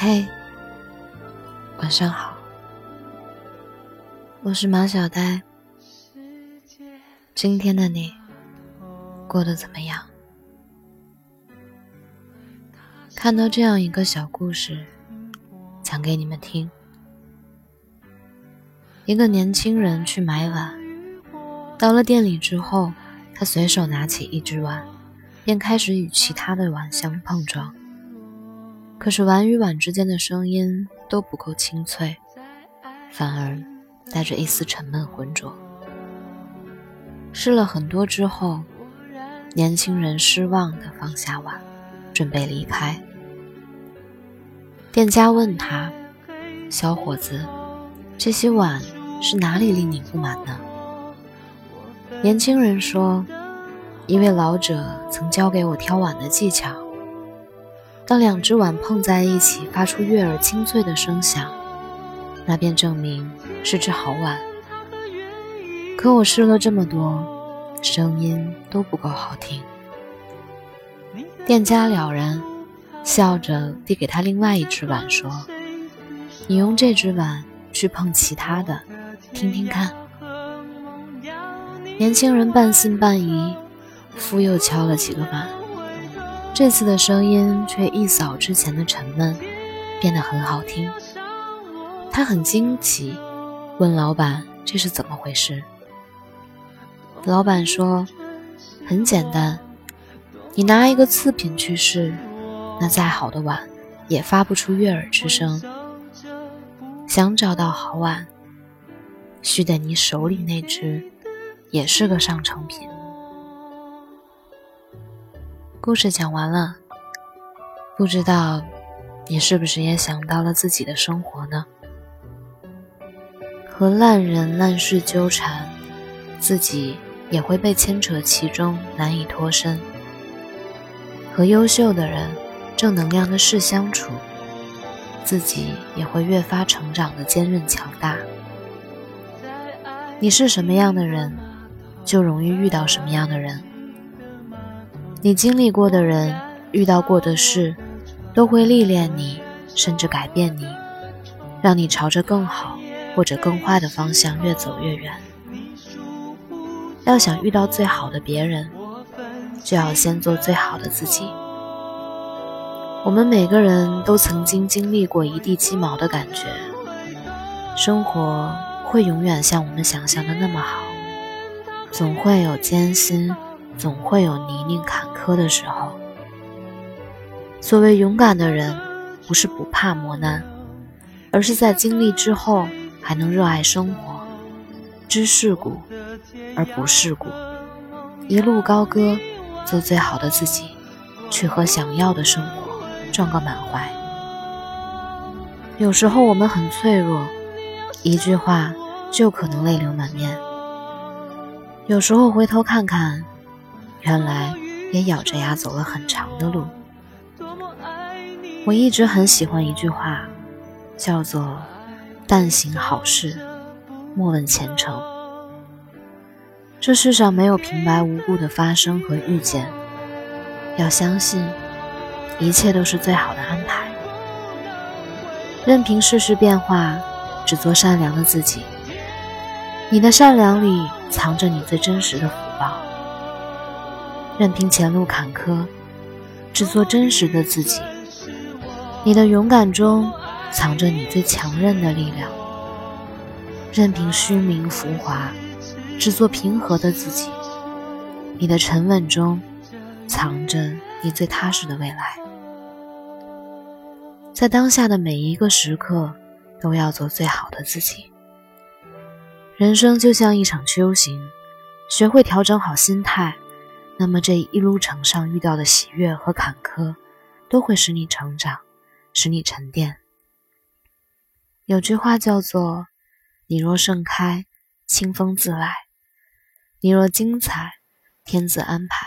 嘿，晚上好，我是马小呆。今天的你过得怎么样？看到这样一个小故事，讲给你们听。一个年轻人去买碗，到了店里之后，他随手拿起一只碗，便开始与其他的碗相碰撞。可是碗与碗之间的声音都不够清脆，反而带着一丝沉闷浑浊。试了很多之后，年轻人失望地放下碗，准备离开。店家问他：“小伙子，这些碗是哪里令你不满呢？”年轻人说：“一位老者曾教给我挑碗的技巧。”当两只碗碰在一起，发出悦耳清脆的声响，那便证明是只好碗。可我试了这么多，声音都不够好听。店家了然，笑着递给他另外一只碗，说：“你用这只碗去碰其他的，听听看。”年轻人半信半疑，复又敲了几个碗。这次的声音却一扫之前的沉闷，变得很好听。他很惊奇，问老板：“这是怎么回事？”老板说：“很简单，你拿一个次品去试，那再好的碗也发不出悦耳之声。想找到好碗，须得你手里那只也是个上乘品。”故事讲完了，不知道你是不是也想到了自己的生活呢？和烂人烂事纠缠，自己也会被牵扯其中，难以脱身；和优秀的人、正能量的事相处，自己也会越发成长的坚韧强大。你是什么样的人，就容易遇到什么样的人。你经历过的人，遇到过的事，都会历练你，甚至改变你，让你朝着更好或者更坏的方向越走越远。要想遇到最好的别人，就要先做最好的自己。我们每个人都曾经经历过一地鸡毛的感觉，生活会永远像我们想象的那么好，总会有艰辛。总会有泥泞坎坷的时候。所谓勇敢的人，不是不怕磨难，而是在经历之后还能热爱生活，知世故而不世故，一路高歌，做最好的自己，去和想要的生活撞个满怀。有时候我们很脆弱，一句话就可能泪流满面。有时候回头看看。原来也咬着牙走了很长的路。我一直很喜欢一句话，叫做“但行好事，莫问前程”。这世上没有平白无故的发生和遇见，要相信一切都是最好的安排。任凭世事变化，只做善良的自己。你的善良里藏着你最真实的福报。任凭前路坎坷，只做真实的自己。你的勇敢中藏着你最强韧的力量。任凭虚名浮华，只做平和的自己。你的沉稳中藏着你最踏实的未来。在当下的每一个时刻，都要做最好的自己。人生就像一场修行，学会调整好心态。那么这一路程上遇到的喜悦和坎坷，都会使你成长，使你沉淀。有句话叫做：“你若盛开，清风自来；你若精彩，天自安排。”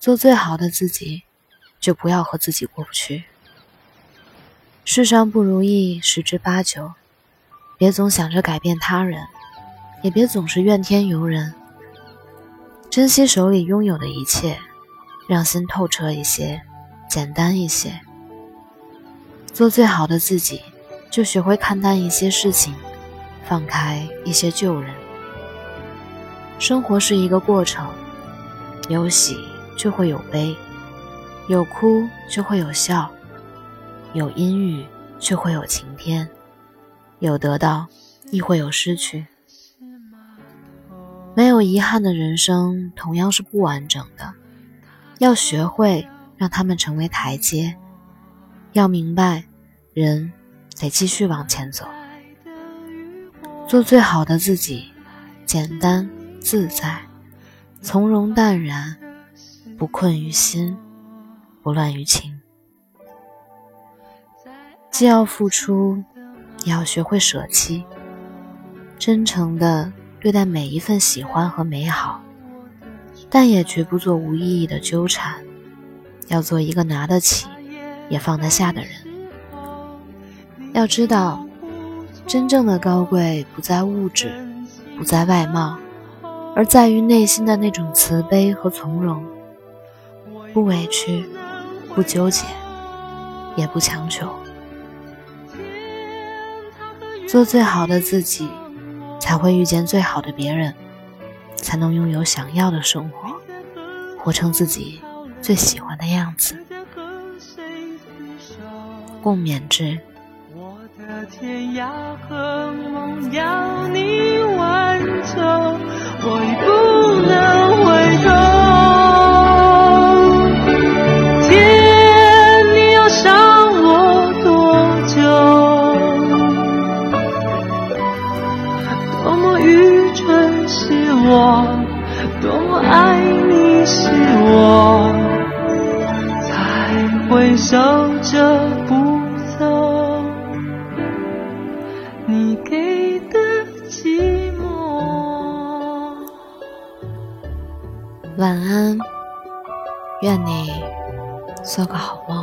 做最好的自己，就不要和自己过不去。世上不如意十之八九，别总想着改变他人，也别总是怨天尤人。珍惜手里拥有的一切，让心透彻一些，简单一些。做最好的自己，就学会看淡一些事情，放开一些旧人。生活是一个过程，有喜就会有悲，有哭就会有笑，有阴雨就会有晴天，有得到亦会有失去。遗憾的人生同样是不完整的，要学会让他们成为台阶，要明白，人得继续往前走，做最好的自己，简单自在，从容淡然，不困于心，不乱于情。既要付出，也要学会舍弃，真诚的。对待每一份喜欢和美好，但也绝不做无意义的纠缠。要做一个拿得起，也放得下的人。要知道，真正的高贵不在物质，不在外貌，而在于内心的那种慈悲和从容。不委屈，不纠结，也不强求，做最好的自己。才会遇见最好的别人，才能拥有想要的生活，活成自己最喜欢的样子。共勉之。我的天涯和梦要你挽走，我已不能愿你做个好梦。